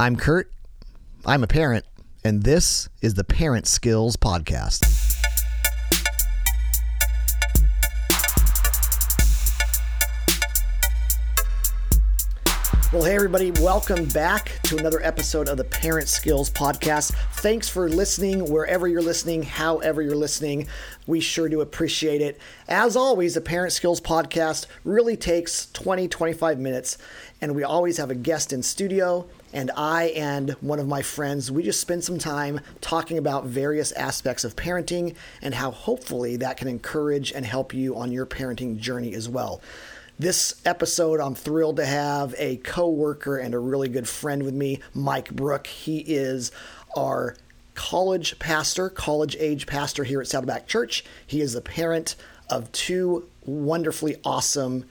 I'm Kurt. I'm a parent, and this is the Parent Skills Podcast. Well, hey, everybody, welcome back to another episode of the Parent Skills Podcast. Thanks for listening wherever you're listening, however you're listening. We sure do appreciate it. As always, the Parent Skills Podcast really takes 20, 25 minutes, and we always have a guest in studio. And I and one of my friends, we just spend some time talking about various aspects of parenting and how hopefully that can encourage and help you on your parenting journey as well. This episode, I'm thrilled to have a coworker and a really good friend with me, Mike Brook. He is our college pastor, college age pastor here at Saddleback Church. He is the parent of two wonderfully awesome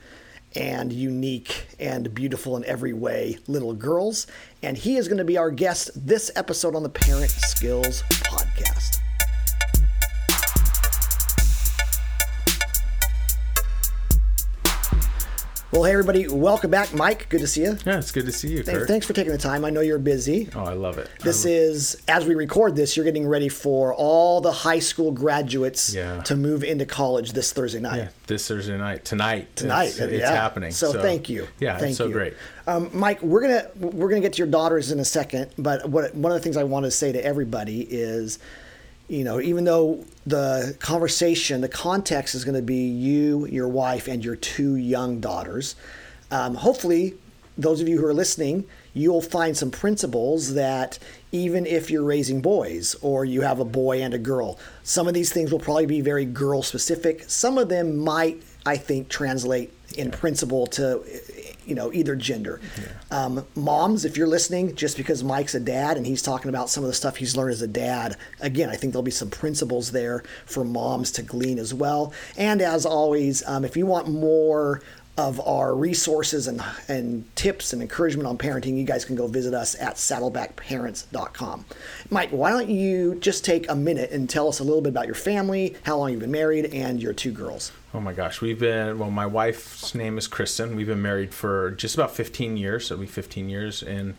and unique and beautiful in every way little girls. And he is going to be our guest this episode on the Parent Skills Podcast. Well, hey, everybody, welcome back. Mike, good to see you. Yeah, it's good to see you, Th- Kurt. Thanks for taking the time. I know you're busy. Oh, I love it. This is, as we record this, you're getting ready for all the high school graduates Yeah. to move into college this Thursday night. yeah, this Thursday night, tonight, Tonight, it's, it's yeah. happening. So, thank you. Yeah, thank it's so you. great. Um, Mike, we're gonna we're gonna get to your daughters in a second, but what one of the things I want to say to everybody is, you know, even though the conversation, the context is going to be you, your wife, and your two young daughters. Um, hopefully, those of you who are listening, you'll find some principles that even if you're raising boys or you have a boy and a girl, some of these things will probably be very girl specific. Some of them might, I think, translate in principle to you know either gender. Um, moms, if you're listening, just because Mike's a dad and he's talking about some of the stuff he's learned as a dad, again, I think there'll be some principles there for moms to glean as well. And as always, um, if you want more of our resources and, and tips and encouragement on parenting, you guys can go visit us at saddlebackparents.com. Mike, why don't you just take a minute and tell us a little bit about your family, how long you've been married, and your two girls? Oh my gosh, we've been well. My wife's name is Kristen. We've been married for just about 15 years. so It'll be 15 years in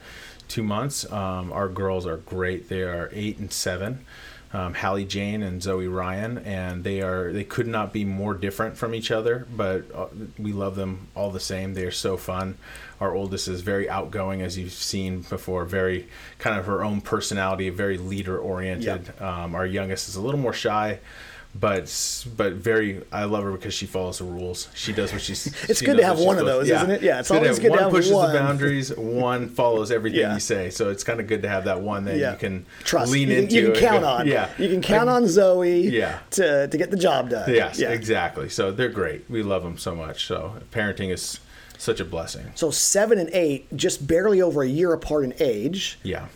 two months. Um, our girls are great. They are eight and seven. Um, Hallie Jane and Zoe Ryan, and they are they could not be more different from each other, but uh, we love them all the same. They are so fun. Our oldest is very outgoing, as you've seen before, very kind of her own personality, very leader oriented. Um, our youngest is a little more shy, but but very. I love her because she follows the rules. She does what she's. It's she good to have one of those, isn't it? Yeah, it's always good to have- good to one have pushes one. the boundaries, one follows everything Yeah. you say. So it's kind of good to have that one that Yeah. you can Trust. lean you, can- into. You can count go- on. Yeah, You can count Like, on Zoe. Yeah. To to get the job done. Yes, Yeah. exactly. So they're great. We love them so much. So parenting is such a blessing. So seven and eight, just barely over a year apart in age. Yeah.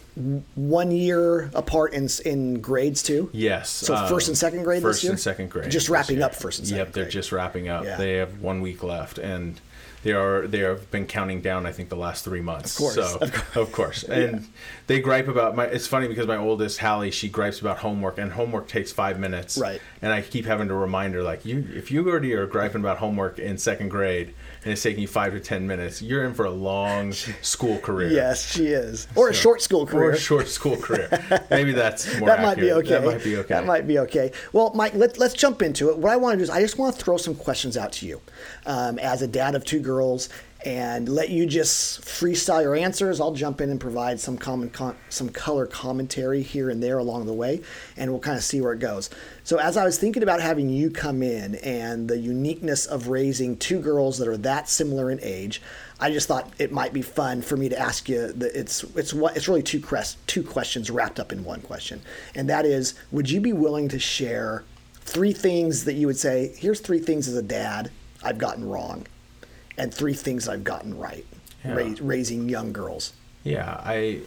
One year apart in in grades too. Yes. So um, first and second grade First this year? and second grade. Just wrapping year. up first and second Yep, they're grade. just wrapping up. Yeah. They have one week left, and they are they have been counting down. I think the last three months. Of course, So of of course, and they gripe about my. It's funny because my oldest Hallie, she gripes about homework, and homework takes five minutes. Right. And I keep having to remind her like, you if you already are griping about homework in second grade. And it's taking you five to ten minutes. You're in for a long school career. Yes, she is. Or a short school career. Or a short school career. Maybe that's more that might be okay. That might be okay. That might be okay. Well, Mike, let, let's jump into it. What I want to do is I just want to throw some questions out to you um, as a dad of two girls and let you just freestyle your answers. I'll jump in and provide some common con- some color commentary here and there along the way, and we'll kind of see where it goes. So, as I was thinking about having you come in and the uniqueness of raising two girls that are that similar in age, I just thought it might be fun for me to ask you. The, it's it's what it's really two crest, two questions wrapped up in one question, and that is: Would you be willing to share three things that you would say? Here's three things as a dad I've gotten wrong, and three things I've gotten right. Yeah. Ra- raising young girls. Yeah, I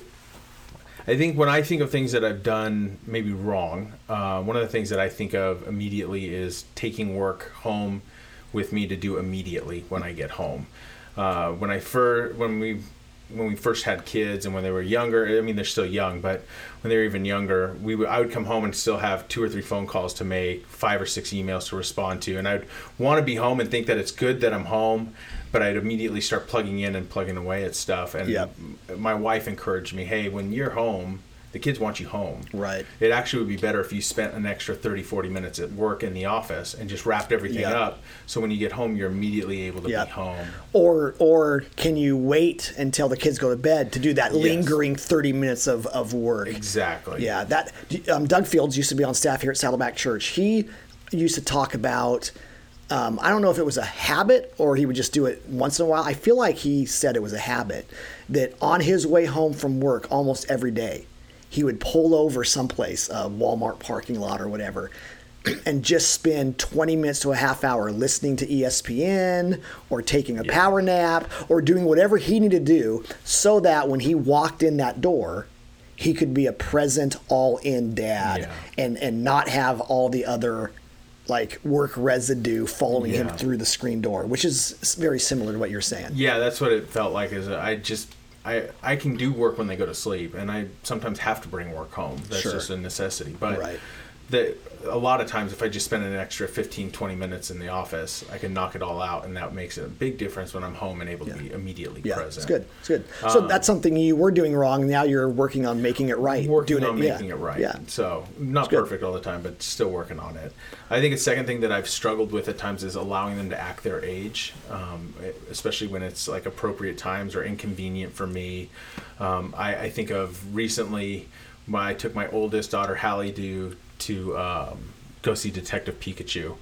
I think when I think of things that I've done maybe wrong, uh, one of the things that I think of immediately is taking work home with me to do immediately when I get home. Uh, when I fir- when we when we first had kids and when they were younger. I mean, they're still young, but when they were even younger, we would, I would come home and still have two or three phone calls to make, five or six emails to respond to, and I'd want to be home and think that it's good that I'm home, but I'd immediately start plugging in and plugging away at stuff. And Yep. my wife encouraged me, "Hey, when you're home." The kids want you home. Right. It actually would be better if you spent an extra 30, 40 minutes at work in the office and just wrapped everything Yep. up. So when you get home, you're immediately able to Yep. be home. Or or can you wait until the kids go to bed to do that Yes. lingering 30 minutes of, of work? Exactly. Yeah, that um, Doug Fields used to be on staff here at Saddleback Church. He used to talk about. Um, I don't know if it was a habit or he would just do it once in a while. I feel like he said it was a habit that on his way home from work almost every day, he would pull over someplace, a Walmart parking lot or whatever, and just spend 20 minutes to a half hour listening to ESPN or taking a power nap or doing whatever he needed to do so that when he walked in that door, he could be a present all in dad Yeah. and and not have all the other like work residue following him through the screen door which is very similar to what you're saying Yeah, that's what it felt like. Is I just I I can do work when they go to sleep, and I sometimes have to bring work home. That's Sure. just a necessity. But Right. The, a lot of times, if I just spend an extra 15, 20 minutes in the office, I can knock it all out, and that makes a big difference when I'm home and able to be immediately present. yeah present. it's good it's good so that's something you were doing wrong now you're working on making it right working doing on yeah. making it right. yeah So not perfect all the time, but still working on it. I think a second thing that I've struggled with at times is allowing them to act their age, um, especially when it's like appropriate times or inconvenient for me. Um, I, I think of recently when I took my oldest daughter Hallie to to um, go see Detective Pikachu.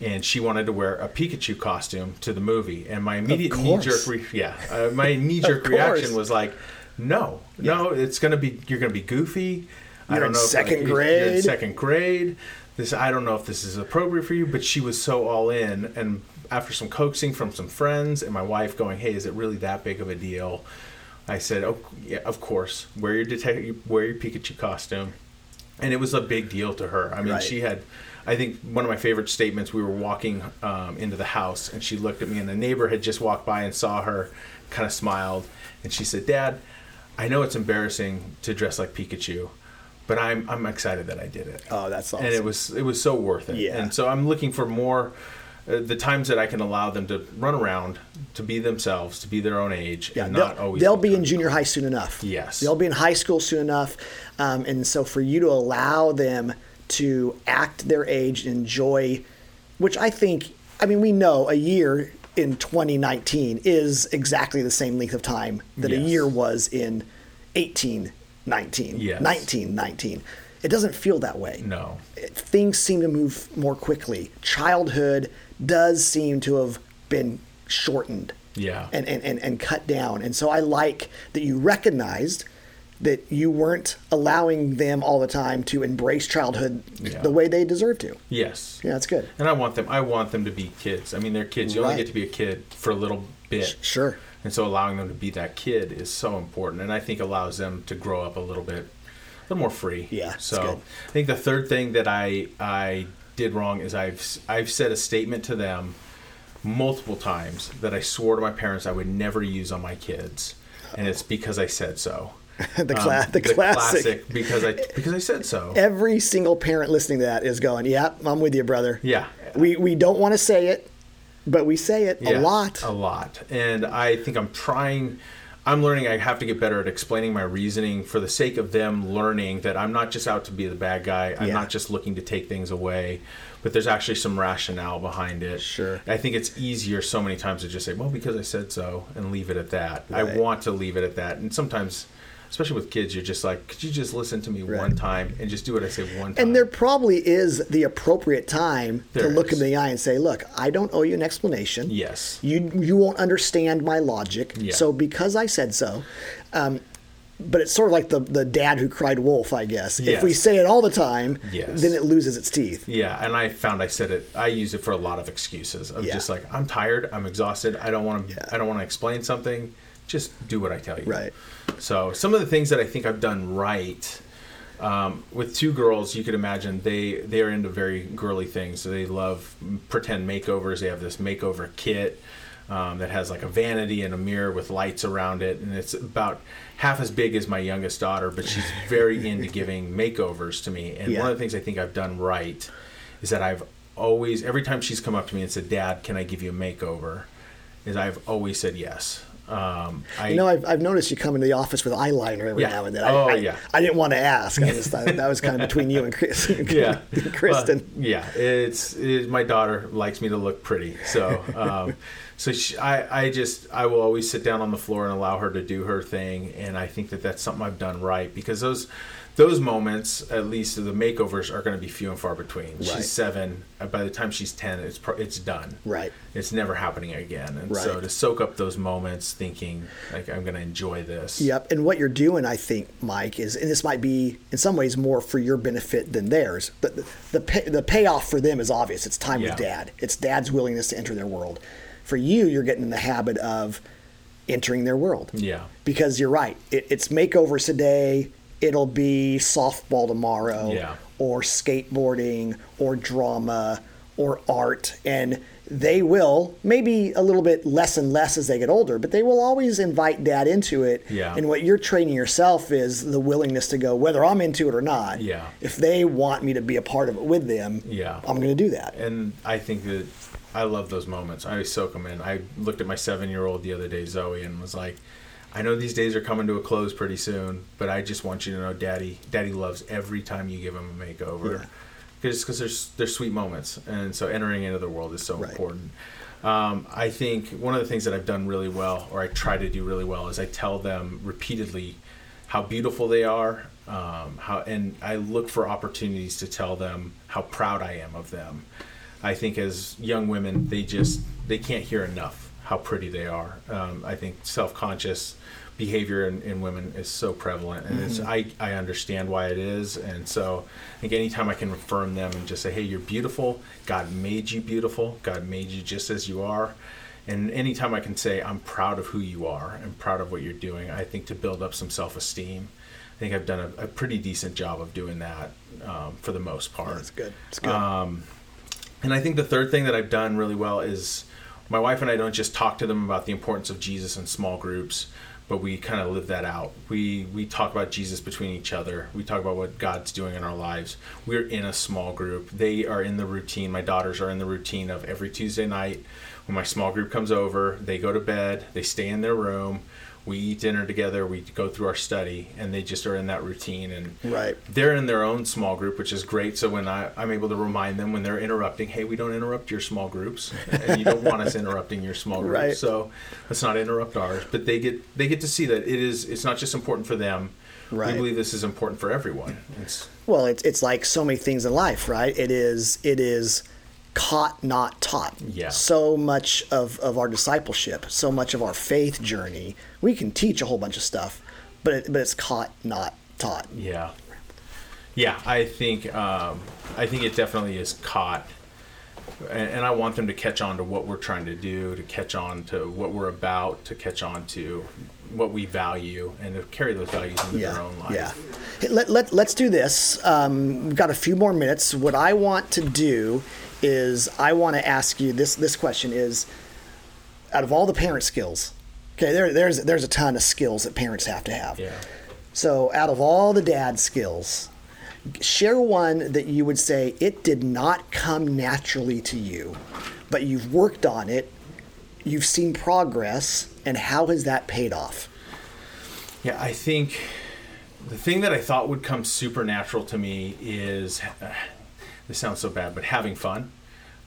And she wanted to wear a Pikachu costume to the movie, and my immediate knee jerk, re- yeah, uh, my knee jerk reaction was like, "No, no, it's gonna be you're gonna be goofy. I You're don't in know if, second like, You're in grade. second grade. This I don't know if this is appropriate for you, but she was so all in. And after some coaxing from some friends and my wife going, "Hey, is it really that big of a deal?" I said, "Oh, yeah, of course. Wear your detective, wear your Pikachu costume." And it was a big deal to her. I mean, Right. she had. I think one of my favorite statements. We were walking um, into the house, and she looked at me, and the neighbor had just walked by and saw her, kind of smiled, and she said, "Dad, I know it's embarrassing to dress like Pikachu, but I'm I'm excited that I did it." oh that's awesome and it was it was so worth it. Yeah. And so I'm looking for more. Uh, the times that I can allow them to run around, to be themselves, to be their own age, Yeah, and they'll, not always. they'll be in junior high soon enough. Yes. They'll be in high school soon enough. Um, and so for you to allow them to act their age, and enjoy, which I think, I mean, we know a year in 2019 is exactly the same length of time that a year was in 1819, Yes. 1919. It doesn't feel that way No. things seem to move more quickly. Childhood does seem to have been shortened Yeah. and, and, and, and cut down. And so I like that you recognized that you weren't allowing them all the time to embrace childhood Yeah. the way they deserve to. Yes. Yeah, that's good. And I want them. I want them to be kids. I mean, they're kids. You only get to be a kid for a little bit. Sure. And so allowing them to be that kid is so important, and I think allows them to grow up a little bit, a little more free. Yeah, So. I think the third thing that I I did wrong is I've I've said a statement to them multiple times that I swore to my parents I would never use on my kids, and it's because I said so. the, Um, cla- the, classic. because I because I said so. Every single parent listening to that is going, "Yeah, I'm with you, brother." Yeah. We we don't want to say it, but we say it a lot. A lot. And I think I'm trying I'm learning I have to get better at explaining my reasoning for the sake of them learning that I'm not just out to be the bad guy. I'm Yeah. not just looking to take things away, but there's actually some rationale behind it. Sure. I think it's easier so many times to just say, "Well, because I said so," and leave it at that. I want to leave it at that. And sometimes especially with kids, you're just like, "Could you just listen to me Right. one time and just do what I say one time?" And there probably is the appropriate time to There look is. in the eye and say, "Look, I don't owe you an explanation. Yes. You you won't understand my logic. Yeah. So because I said so." Um, but it's sort of like the the dad who cried wolf, I guess. If we say it all the time, Yes. then it loses its teeth. Yeah, and I found I said it. I use it for a lot of excuses. Of Yeah. just like I'm tired, I'm exhausted. I don't want to. Yeah. I don't want to explain something. Just do what I tell you. Right. So some of the things that I think I've done right um, with two girls, you could imagine they they are into very girly things. So they love pretend makeovers. They have this makeover kit. Um, that has like a vanity and a mirror with lights around it, and it's about half as big as my youngest daughter, but she's very into giving makeovers to me. And Yeah. one of the things I think I've done right is that I've always, every time she's come up to me and said, "Dad, can I give you a makeover?" is I've always said yes. Um, I, You know, I've, I've noticed you come into the office with eyeliner every Yeah. now and then. Oh, I, I, yeah. I didn't want to ask. I just thought that was kind of between you and Chris, yeah, Kristen. Well, yeah, it's, it, my daughter likes me to look pretty, so um, so she, I I just I will always sit down on the floor and allow her to do her thing, and I think that that's something I've done right because those those moments, at least the makeovers, are going to be few and far between. Right. She's seven. By the time she's ten, it's pro- it's done. Right. It's never happening again, and so to soak up those moments, thinking like I'm going to enjoy this. Yep. And what you're doing, I think, Mike, is, and this might be in some ways more for your benefit than theirs, but the, the, pay, the payoff for them is obvious. It's time Yeah. with dad, it's dad's willingness to enter their world. For you, you're getting in the habit of entering their world. Yeah. Because you're right. It, it's makeovers today, it'll be softball tomorrow, Yeah. or skateboarding, or drama, or art. And they will, maybe a little bit less and less as they get older, but they will always invite dad into it. Yeah. And what you're training yourself is the willingness to go, whether I'm into it or not. Yeah. If they want me to be a part of it with them, Yeah. I'm going to do that. and I think that I love those moments. I soak them in. I looked at my seven-year-old the other day, Zoe, and was like, "I know these days are coming to a close pretty soon, but I just want you to know, Daddy, Daddy loves every time you give him a makeover, Yeah. because there's there's sweet moments, and so entering into the world is so Right. important." Um, I think one of the things that I've done really well, or I try to do really well, is I tell them repeatedly how beautiful they are, um, how, and I look for opportunities to tell them how proud I am of them. I think as young women, they just they can't hear enough how pretty they are. Um, I think self-conscious behavior in, in women is so prevalent, and it's I I understand why it is, and so I think anytime I can affirm them and just say, hey, you're beautiful. God made you beautiful. God made you just as you are. And anytime I can say I'm proud of who you are and proud of what you're doing, I think to build up some self-esteem. I think I've done a, a pretty decent job of doing that um, for the most part. That's good. That's good. Um, and I think the third thing that I've done really well is my wife and I don't just talk to them about the importance of Jesus in small groups, but we kind of live that out. We we talk about Jesus between each other. We talk about what God's doing in our lives. We're in a small group. They are in the routine. My daughters are in the routine of every Tuesday night when my small group comes over, they go to bed, they stay in their room. We eat dinner together. We go through our study, and they just are in that routine. And Right. they're in their own small group, which is great. So when I, I'm able to remind them when they're interrupting, hey, we don't interrupt your small groups, and you don't want us interrupting your small group. Right. So let's not interrupt ours. But they get they get to see that it is it's not just important for them. Right. We believe this is important for everyone. It's Well, it's it's like so many things in life, right? It is it is caught, not taught. Yeah. So much of, of our discipleship, so much of our faith journey, we can teach a whole bunch of stuff, but it, but it's caught, not taught. yeah, yeah. I think um, I think it definitely is caught. And, and I want them to catch on to what we're trying to do, to catch on to what we're about, to catch on to what we value, and to carry those values into Yeah. their own life. Yeah. Hey, Let, let, let's do this. Um, we've got a few more minutes. What I want to do is I want to ask you this this question is out of all the parent skills, okay, there, there's there's a ton of skills that parents have to have. Yeah. So, out of all the dad skills, share one that you would say it did not come naturally to you, but you've worked on it, you've seen progress, and how has that paid off? Yeah, I think the thing that I thought would come supernatural to me is uh, this sounds so bad, but having fun.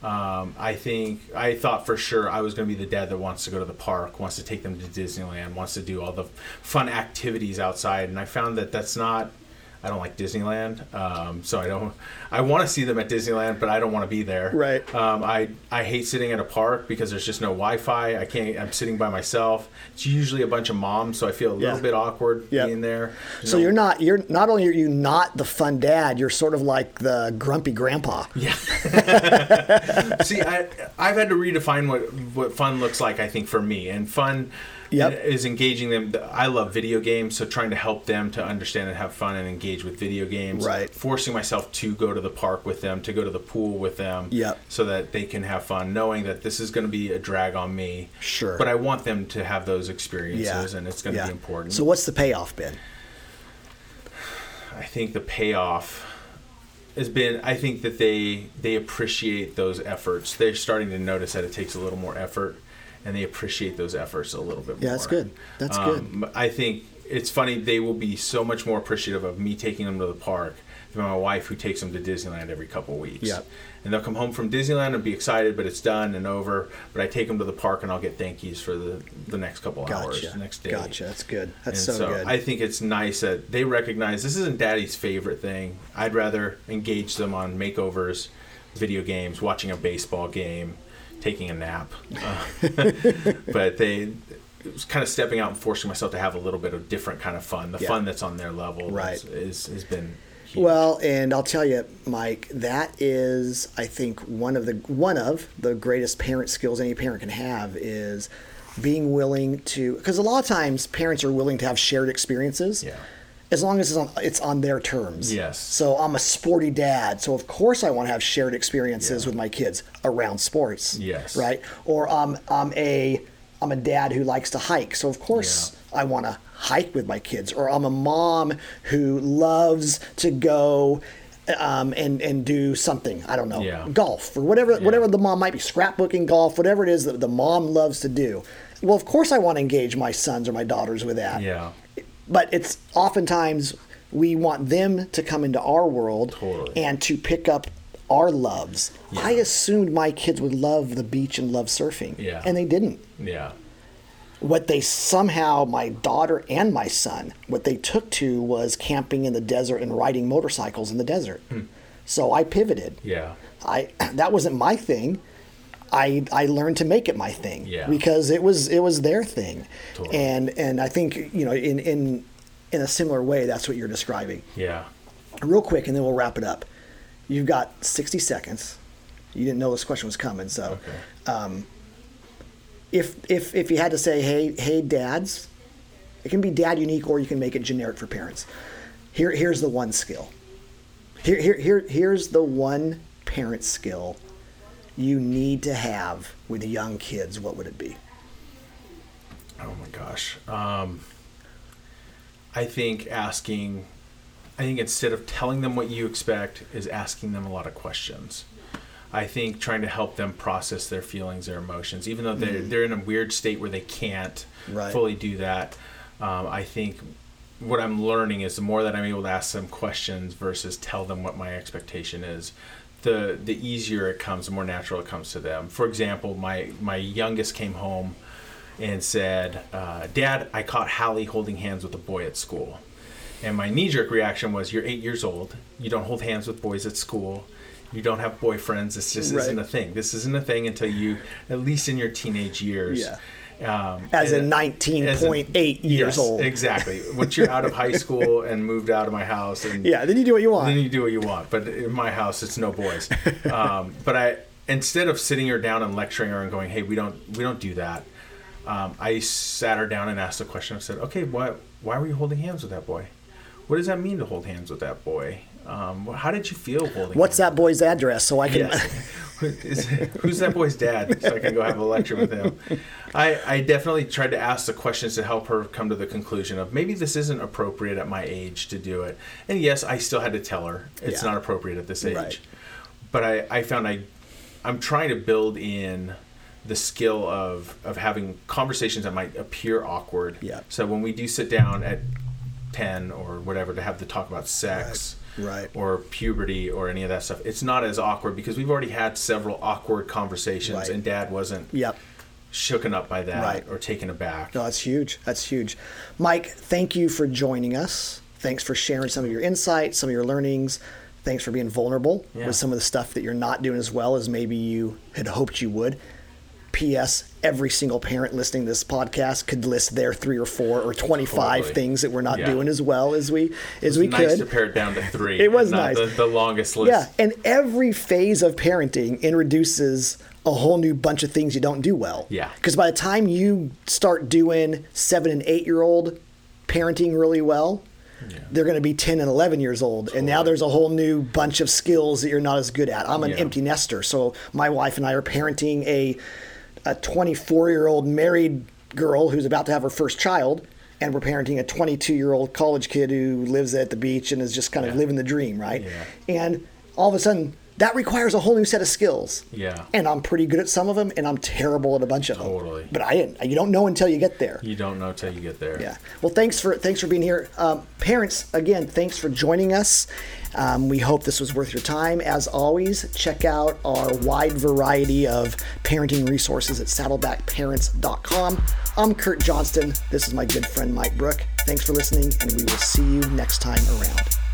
Um, I think I thought for sure I was going to be the dad that wants to go to the park, wants to take them to Disneyland, wants to do all the fun activities outside, and I found that that's not. I don't like Disneyland, um, so I don't. I want to see them at Disneyland, but I don't want to be there. Right. Um, I I hate sitting at a park because there's just no Wi-Fi. I can't. I'm sitting by myself. It's usually a bunch of moms, so I feel a little Yeah. bit awkward Yep. being there. So No- you're not you're not only are you not the fun dad, you're sort of like the grumpy grandpa. Yeah. See, I I've had to redefine what what fun looks like. I think for me, and fun. Yep. Is engaging them. I love video games, so trying to help them to understand and have fun and engage with video games. Right. Forcing myself to go to the park with them, to go to the pool with them. Yep. So that they can have fun, knowing that this is going to be a drag on me. Sure. But I want them to have those experiences, Yeah. and it's going to Yeah. be important. So what's the payoff been? I think the payoff has been I think that they they appreciate those efforts. They're starting to notice that it takes a little more effort and they appreciate those efforts a little bit more. Yeah, that's good. That's good. Um, I think it's funny they will be so much more appreciative of me taking them to the park than my wife who takes them to Disneyland every couple of weeks. Yep. And they'll come home from Disneyland and be excited, but it's done and over. But I take them to the park and I'll get thank yous for the, the next couple of hours, Gotcha. the next day. Gotcha. That's good. That's And so, good. I think it's nice that they recognize this isn't daddy's favorite thing. I'd rather engage them on makeovers, video games, watching a baseball game, taking a nap. Uh, but they it was kind of stepping out and forcing myself to have a little bit of different kind of fun. The Yeah. fun that's on their level Right. is, is has been huge. Well, and I'll tell you, Mike, that is, I think, one of the one of the greatest parent skills any parent can have is being willing to. Because a lot of times parents are willing to have shared experiences. Yeah. As long as it's on, it's on their terms. Yes. So I'm a sporty dad, so of course I want to have shared experiences Yeah. with my kids around sports. Yes. Right. Or I'm I'm a I'm a dad who likes to hike, so of course I want to hike with my kids. Or I'm a mom who loves to go um, and and do something. I don't know, Yeah. golf or whatever whatever the mom might be, scrapbooking, golf, whatever it is that the mom loves to do. Well, of course I want to engage my sons or my daughters with that. yeah. But it's oftentimes we want them to come into our world Totally. and to pick up our loves. I assumed my kids would love the beach and love surfing. Yeah. And they didn't Yeah. what they somehow my daughter and my son what they took to was camping in the desert and riding motorcycles in the desert hmm. so i pivoted Yeah. i that wasn't my thing i i learned to make it my thing Yeah. because it was it was their thing Totally. and and i think you know in in in a similar way that's what you're describing Yeah. real quick and then we'll wrap it up you've got 60 seconds you didn't know this question was coming so Okay. Um, if if if you had to say, hey, hey, dads, it can be dad unique, or you can make it generic for parents. Here, here's the one skill. Here, here, here, here's the one parent skill you need to have with young kids. What would it be? Oh my gosh. Um, I think asking, I think instead of telling them what you expect, is asking them a lot of questions. I think trying to help them process their feelings, their emotions, even though they're, they're in a weird state where they can't Right. fully do that. Um, I think what I'm learning is the more that I'm able to ask them questions versus tell them what my expectation is, the the easier it comes, the more natural it comes to them. For example, my my youngest came home and said, uh, "Dad, I caught Hallie holding hands with a boy at school." And my knee jerk reaction was, "You're eight years old. You don't hold hands with boys at school. You don't have boyfriends. This just isn't a thing. This isn't a thing until you, at least in your teenage years." Yeah. Um, As in 19.8 years Yes, old. Exactly. Once you're out of high school and moved out of my house, and Yeah, then you do what you want. then you do what you want. But in my house, it's no boys. Um, but I, instead of sitting her down and lecturing her and going, "Hey, we don't, we don't do that," um, I sat her down and asked the question. I said, "Okay, why, why were you holding hands with that boy? What does that mean to hold hands with that boy? Um, how did you feel holding? What's hands that boy's address so I can? Yes. Is- who's that boy's dad? So I can go have a lecture with him. I, I definitely tried to ask the questions to help her come to the conclusion of maybe this isn't appropriate at my age to do it. And yes, I still had to tell her it's Yeah. not appropriate at this age. Right. But I, I found I, I'm trying to build in the skill of, of having conversations that might appear awkward. Yeah. So when we do sit down at 10 or whatever to have the talk about sex Right. Or puberty or any of that stuff. It's not as awkward because we've already had several awkward conversations Right. and dad wasn't Yep. shooken up by that Right. or taken aback. No, that's huge. That's huge. Mike, thank you for joining us. Thanks for sharing some of your insights, some of your learnings. Thanks for being vulnerable Yeah. with some of the stuff that you're not doing as well as maybe you had hoped you would. P.S. Every single parent listening to this podcast could list their three or four or 25 Totally. things that we're not Yeah. doing as well as we as we nice could. to pare it down to three. It was not nice. The, the longest list. Yeah, and every phase of parenting introduces a whole new bunch of things you don't do well. Yeah. Because by the time you start doing seven and eight year old parenting really well, Yeah. they're going to be 10 and 11 years old. And now there's a whole new bunch of skills that you're not as good at. I'm an Yeah. empty nester. So my wife and I are parenting a, a 24 year old married girl who's about to have her first child. And we're parenting a 22 year old college kid who lives at the beach and is just kind of Yeah. living the dream, right? Yeah. And all of a sudden, that requires a whole new set of skills. Yeah. And I'm pretty good at some of them, and I'm terrible at a bunch of them. Totally. But I didn't. You don't know until you get there. You don't know till you get there. Yeah. Well, thanks for thanks for being here, um, parents. Again, thanks for joining us. Um, we hope this was worth your time. As always, check out our wide variety of parenting resources at saddlebackparents.com. I'm Kurt Johnston. This is my good friend Mike Brook. Thanks for listening, and we will see you next time around.